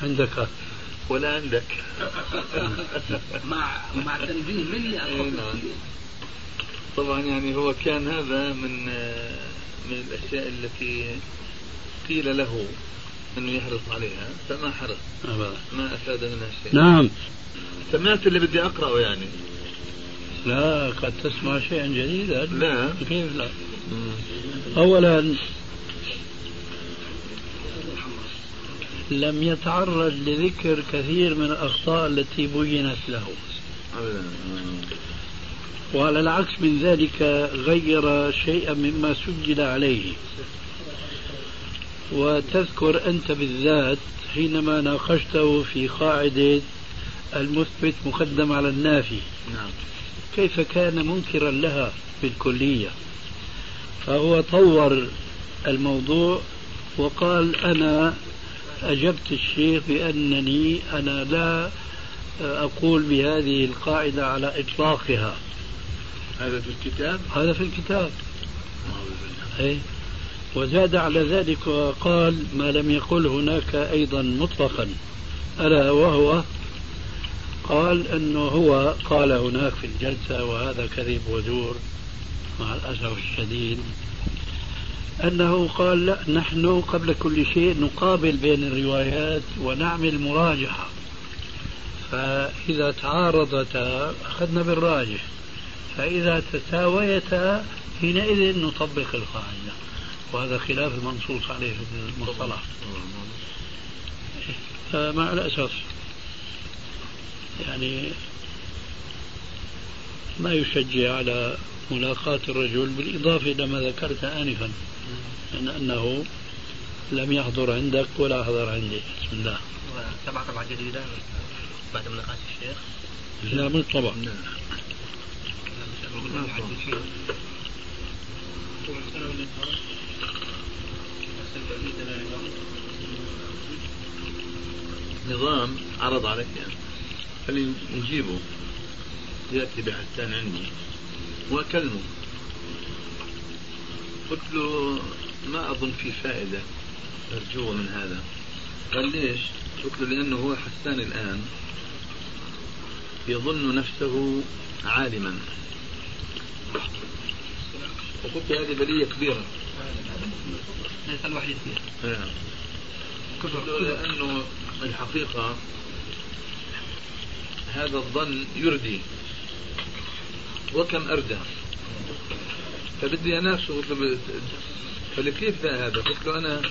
عندك. ولا عندك. مع مع تنبيه مني نعم. طبعا يعني هو كان هذا من من الأشياء التي قيل له. أنه يحرص عليها فما حرص ما أفاد منها شيء. نعم. سمعت اللي بدي أقرأه يعني. لا قد تسمع شيئا جديدا. لا. كيف لا. اولا لم يتعرض لذكر كثير من الأخطاء التي بينت له. وعلى العكس من ذلك غير شيئا مما سجل عليه. وتذكر أنت بالذات حينما ناقشته في قاعدة المثبت مقدم على النافي. نعم. كيف كان منكرا لها في الكلية فهو طور الموضوع وقال أنا أجبت الشيخ بأنني أنا لا أقول بهذه القاعدة على إطلاقها. هذا في الكتاب؟ هذا في الكتاب. أي وزاد على ذلك وقال ما لم يقل هناك أيضا مطلقا. ألا وهو؟ قال أنه هو قال هناك في الجلسة وهذا كذب وزور مع الأسف الشديد. أنه قال لا نحن قبل كل شيء نقابل بين الروايات ونعمل مراجعة. فإذا تعارضتا أخذنا بالراجح. فإذا تساويتا حينئذ نطبق القاعدة. وهذا خلاف المنصوص عليه في المصطلح. فمع الأسف يعني ما يشجع على ملاقاة الرجل بالإضافة إلى ما ذكرت آنفا من أنه لم يحضر عندك ولا حضر عندي. بسم الله. سبع طبعة جديدة بعد مناقشة الشيخ؟ لا من طبع نظام عرض عليك يعني. نجيبه. يأتي بحسان عندي وأكلمه. قلت له ما أظن في فائدة أرجوه من هذا. قال ليش؟ قلت له لأنه هو حسان الآن. يظن نفسه عالما. وقلت هذه بلية كبيرة. ليس الوحيد فيها. نعم. له لأنه الحقيقة هذا الظن يردي. وكم أردى. فبدي أناقشه قلت له قال كيف هذا؟ قلت له أنا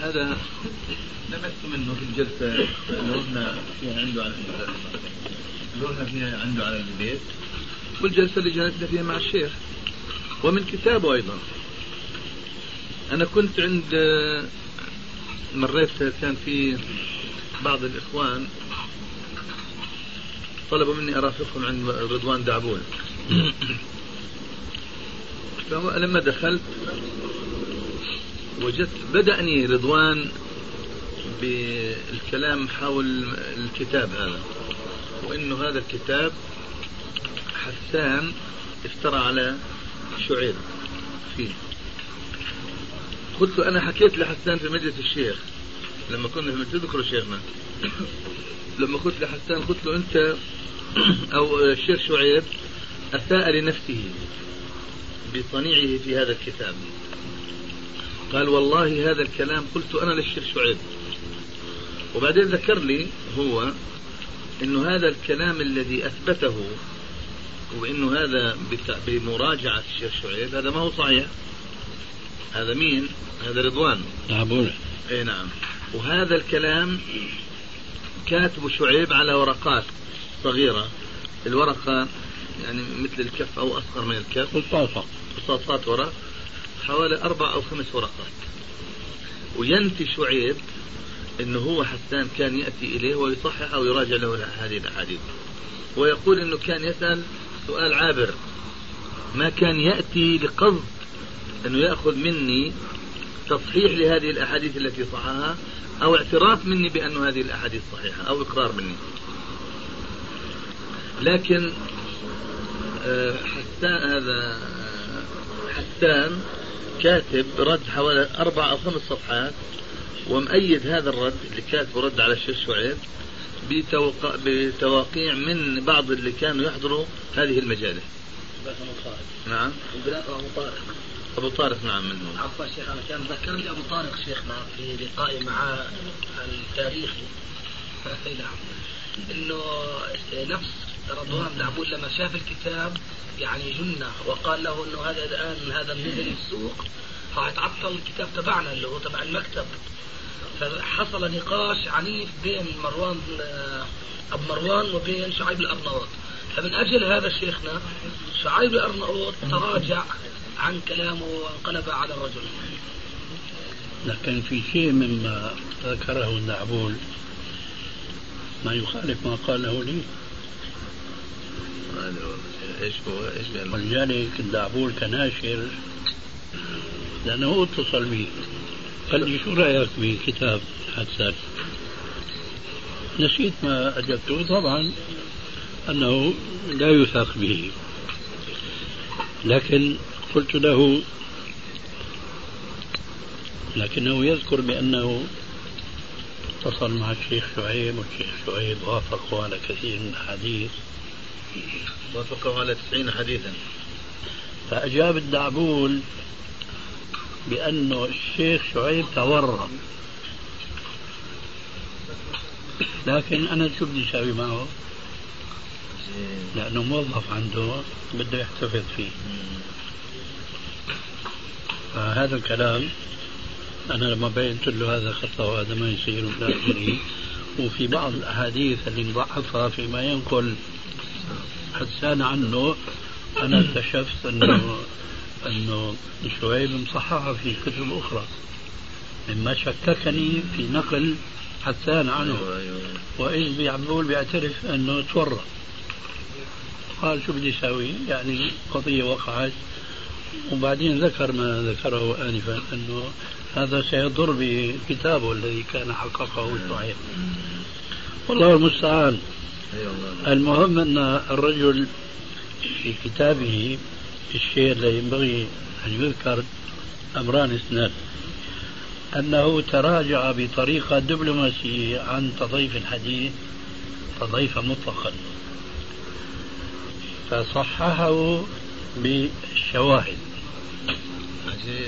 هذا لمست منه في الجلسة رحنا فيها عنده على رحنا فيها عنده على البيت. والجلسة اللي جلسنا فيها مع الشيخ. ومن كتابه أيضا. أنا كنت عند مريت كان في بعض الإخوان طلبوا مني أرافقهم عند رضوان دعبون فلما دخلت وجدت بدأني رضوان بالكلام حول الكتاب هذا وإنه هذا الكتاب حسان افترى على شعيب فيه. قلت أنا حكيت لحسان في مجلس الشيخ. لما كنا تذكروا شيخنا. لما قلت لحسان قلت له أنت أو الشيخ شعيب أساء لنفسه بصنيعه في هذا الكتاب. قال والله هذا الكلام قلت أنا للشيخ شعيب. وبعدين ذكر لي هو إنه هذا الكلام الذي أثبته وانه هذا بمراجعة الشيخ شعيب هذا ما هو صحيح. هذا مين؟ هذا رضوان. نعبولة اي نعم. وهذا الكلام كاتب شعيب على ورقات صغيرة. الورقة يعني مثل الكف أو أصغر من الكف. قصاصة قصاصات ورق حوالي أربع أو خمس ورقات. وينفي شعيب إنه هو حسان كان يأتي إليه ويصحح أو يراجع له هذه الأحاديث. ويقول إنه كان يسأل سؤال عابر. ما كان يأتي لقصد انه يأخذ مني تصحيح لهذه الأحاديث التي صححها أو اعتراف مني بأن هذه الأحاديث صحيحة أو إقرار مني؟ لكن آه، حسان هذا حسان كاتب رد حوالي أربع أو خمس صفحات ومؤيد هذا الرد اللي كاتبه رد على الشيخ شعيب. بتوقع بتواقيع من بعض اللي كانوا يحضروا هذه المجالس. نعم. أبو طارق. أبو طارق نعم منهم عفوا شيخ أنا كان ذكرني أبو طارق شيخنا في لقائي مع التاريخي نعم. إنه نفس رضوان بن عبود لما شاف الكتاب يعني جن وقال له إنه هذا الآن هذا نزل السوق. فهيتعطل الكتاب تبعنا اللي هو تبع المكتب. فحصل نقاش عنيف بين مروان أبو مروان وبين شعيب الأرناؤوط. فمن أجل هذا شيخنا شعيب الأرناؤوط تراجع عن كلامه وانقلب على الرجل. لكن في شيء مما ذكره النعبول ما يخالف ما قاله لي. إيش هو؟ إيش ولذلك الدعبول كناشر لأنه اتصل بي. قال لي شو رايك بكتاب حسان نسيت ما أجبته. طبعا أنه لا يثق به. لكن قلت له لكنه يذكر بأنه اتصل مع الشيخ شعيب والشيخ شعيب وافقوا على كثير من الأحاديث وافقوا على 90 حديثا. فأجاب الدعبول بأنه الشيخ شعيب تورط. لكن أنا شو بدي أسوي معه؟ لأنه موظف عنده بده يحتفظ فيه. فهذا الكلام أنا لما بينت له هذا خطأ وهذا ما يصير آخره وفي بعض الأحاديث اللي نضعفها فيما ينقل حسان عنه أنا اكتشفت أنه أنه شعيب مصححها في كتب أخرى مما شككني في نقل حسان عنه أيوة، أيوة. وإذ بيعبول بيعترف أنه تورط. قال شو بدي أسوي يعني قضية وقعت. وبعدين ذكر ما ذكره آنفا أنه هذا سيضر بكتابه الذي كان حققه صحيح والله المستعان. المهم أن الرجل في كتابه الشيء الذي ينبغي أن يذكر أمران اثنان. أنه تراجع بطريقة دبلوماسية عن تضيف الحديث تضيف مطلقا. فصححه بالشواهد.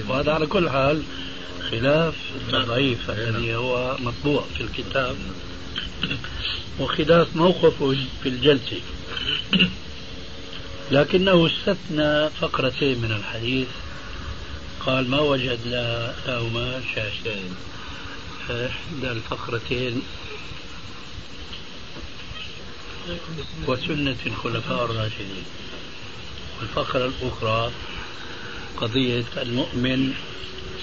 وهذا على كل حال خلاف التضعيف الذي هو مطبوع في الكتاب. وخلاف موقفه في الجلسة. لكنه استثنى فقرتين من الحديث. قال ما وجد لهما شاشتين إحدى الفقرتين وسنة الخلفاء الراشدين. والفقرة الأخرى قضية المؤمن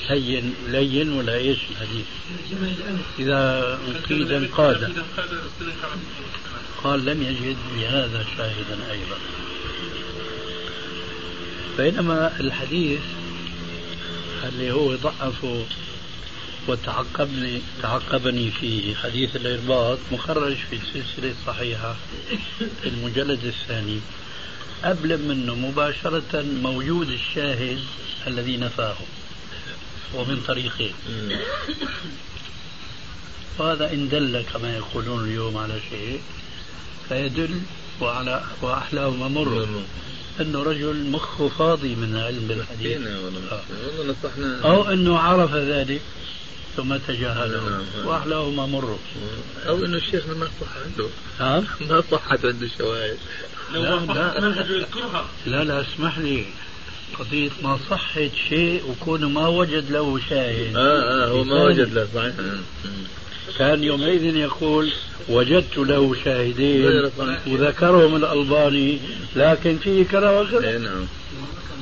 هين لين ولا إيش الحديث؟ إذا قيد انقاد. قال لم يجد لهذا شاهدا أيضا. بينما الحديث اللي هو ضعفه وتعقبني تعقبني في حديث الإرباط مخرج في السلسلة الصحيحة في المجلد الثاني. قبل منه مباشرة موجود الشاهد الذي نفاه ومن طريقين. وهذا إن دل كما يقولون اليوم على شيء فيدل وعلى وأحلاهما مر. أنه رجل مخه فاضي من علم بالحديث آه. أو أنه عرف ذلك ثم تجاهله. نعم. وأحلاهما مر أو أنه الشيخ ما صح عنده. ها؟ ما صحت عنده الشواهد لا لا, لا لا اسمح لي. قضية ما صحت شيء وكون ما وجد له شاهد. آه آه هو ما وجد له صحيح. كان يومئذ يقول وجدت له شاهدين وذكرهم الألباني لكن فيه كذا وكذا اي نعم.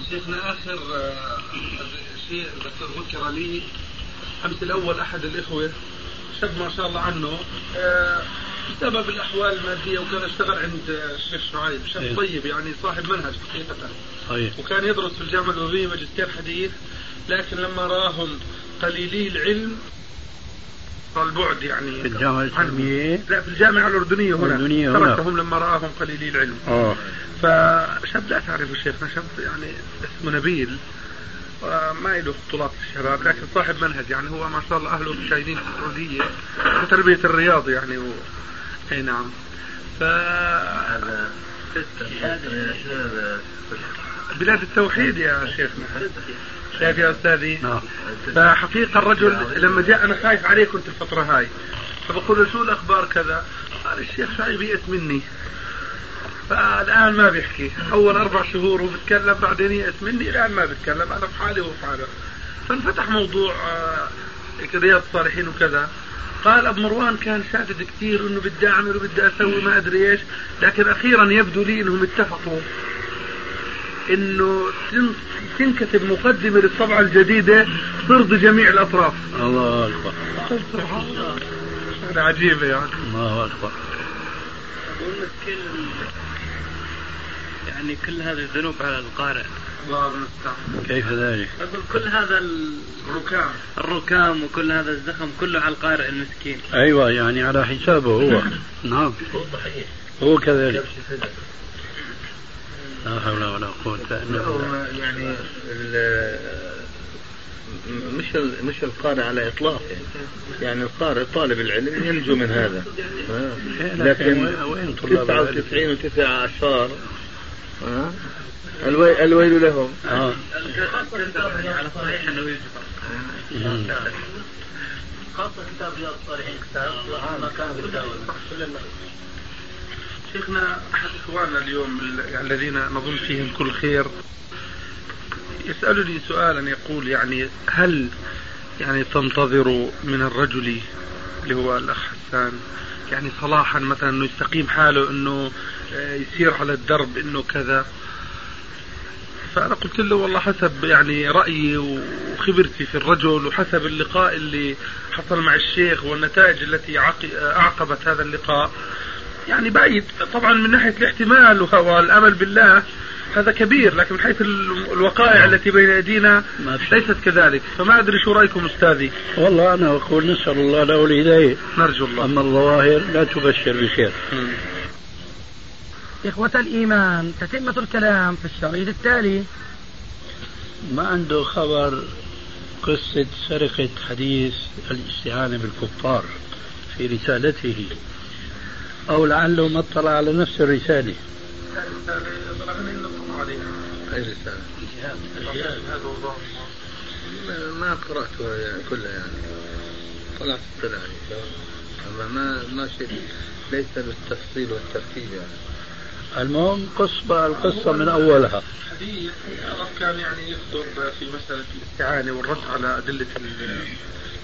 شيخنا آخر آه، شيء ذكر لي أمس الأول أحد الإخوة شاب ما شاء الله عنه آه، بسبب الأحوال المادية وكان اشتغل عند الشيخ شعيب شاب إيه. طيب يعني صاحب منهج حقيقة. صحيح وكان يدرس في الجامعة الأردنية ماجستير حديث لكن لما راهم قليلي العلم البعد يعني. في الجامعة الإسلامية. لا في الجامعة الأردنية هنا. الأردنية هنا. تركهم لما رآهم قليلي العلم. آه. فشاب لا تعرف شيخنا شاب يعني اسمه نبيل. ما له بطولات الشباب لكن صاحب منهج يعني. هو ما شاء الله أهله مشاهدين في السعودية في تربية الرياض يعني. و... أي نعم. ف بلاد التوحيد يا شيخنا شايف يا أستاذي؟ نعم. فحقيقة الرجل لما جاء أنا خايف عليه كنت الفترة هاي. فبقول له شو الأخبار كذا؟ قال الشيخ شعيب يئس مني. فالآن ما بيحكي. أول أربع شهور هو بيتكلم بعدين يئس مني الآن ما بيتكلم. أنا في حالي وهو في حاله. فانفتح موضوع آه، رياض الصالحين وكذا. قال أبو مروان كان شادد كثير إنه بدي أعمل وبدي أسوي ما أدري إيش. لكن أخيرا يبدو لي إنهم اتفقوا. إنه تن- تنكتب مقدمة للطبعة الجديدة ترضي جميع الأطراف. الله أكبر. قلت سبحان الله عجيبة يعني. الله أكبر. أقول لك كل يعني كل هذه الذنوب على القارئ. الله المستعان. كيف ذلك؟ أقول كل هذا ال- ركام الركام وكل هذا الزخم كله على القارئ المسكين. أيوة يعني على حسابه هو. نعم. هو كذلك. لا حول ولا قوة إلا بالله يعني مش ال- مش القارئ على إطلاق يعني يعني القارئ طالب العلم ينجو من هذا. لكن وين- وين طلاب العلم؟ 99 وتسع عشر آه. الوي- الويل لهم آه. على صحيح انه يجب. خاصة كتاب رياض الصالحين كتاب ما كان بالداول شيخنا أحد إخواننا اليوم ال- الذين نظن فيهم كل خير يسألني سؤالا يقول يعني هل يعني تنتظر من الرجل اللي هو الأخ حسان يعني صلاحا مثلا إنه يستقيم حاله إنه آه، يسير على الدرب إنه كذا؟ فأنا قلت له والله حسب يعني رأيي وخبرتي في الرجل وحسب اللقاء اللي حصل مع الشيخ والنتائج التي عق- أعقبت هذا اللقاء. يعني بعيد. طبعا من ناحية الاحتمال والأمل بالله هذا كبير لكن من حيث ال- الوقائع التي بين في. ليست كذلك. فما أدري شو رأيكم أستاذي؟ والله أنا أقول نسأل الله له الهداية. نرجو الله. أما الظواهر لا تبشر بخير. إخوة الإيمان تتمة الكلام في الشريط التالي. ما عنده خبر قصة سرقة حديث الاستعانة بالكفار في رسالته؟ أو لعله ما اطلع على نفس الرسالة. اي رسالة ما- ما قرأتها يعني كلها يعني. طلعت طلع يعني. أما ما ما شيء ليس بالتفصيل والترتيب يعني. المهم قص القصة من أولها. حديث كان يعني يخطب في مسألة الاستعانة والرد على أدلة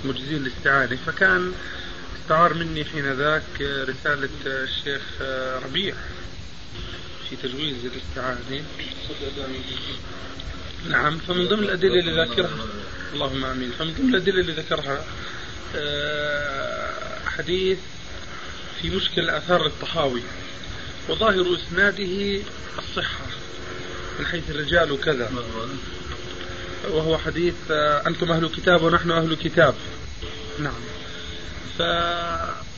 المجزين الاستعانة. فكان استعار مني حين ذاك رسالة الشيخ ربيع في تجويز الاستعانة. نعم فمن ضمن الأدلة اللي ذاكرها اللهم آمين. فمن ضمن الأدلة اللي ذكرها آه، حديث في مشكل آثار الطحاوي. وظاهر إسناده الصحة من حيث الرجال وكذا. وهو حديث آه، أنتم أهل كتاب ونحن أهل كتاب. نعم. ف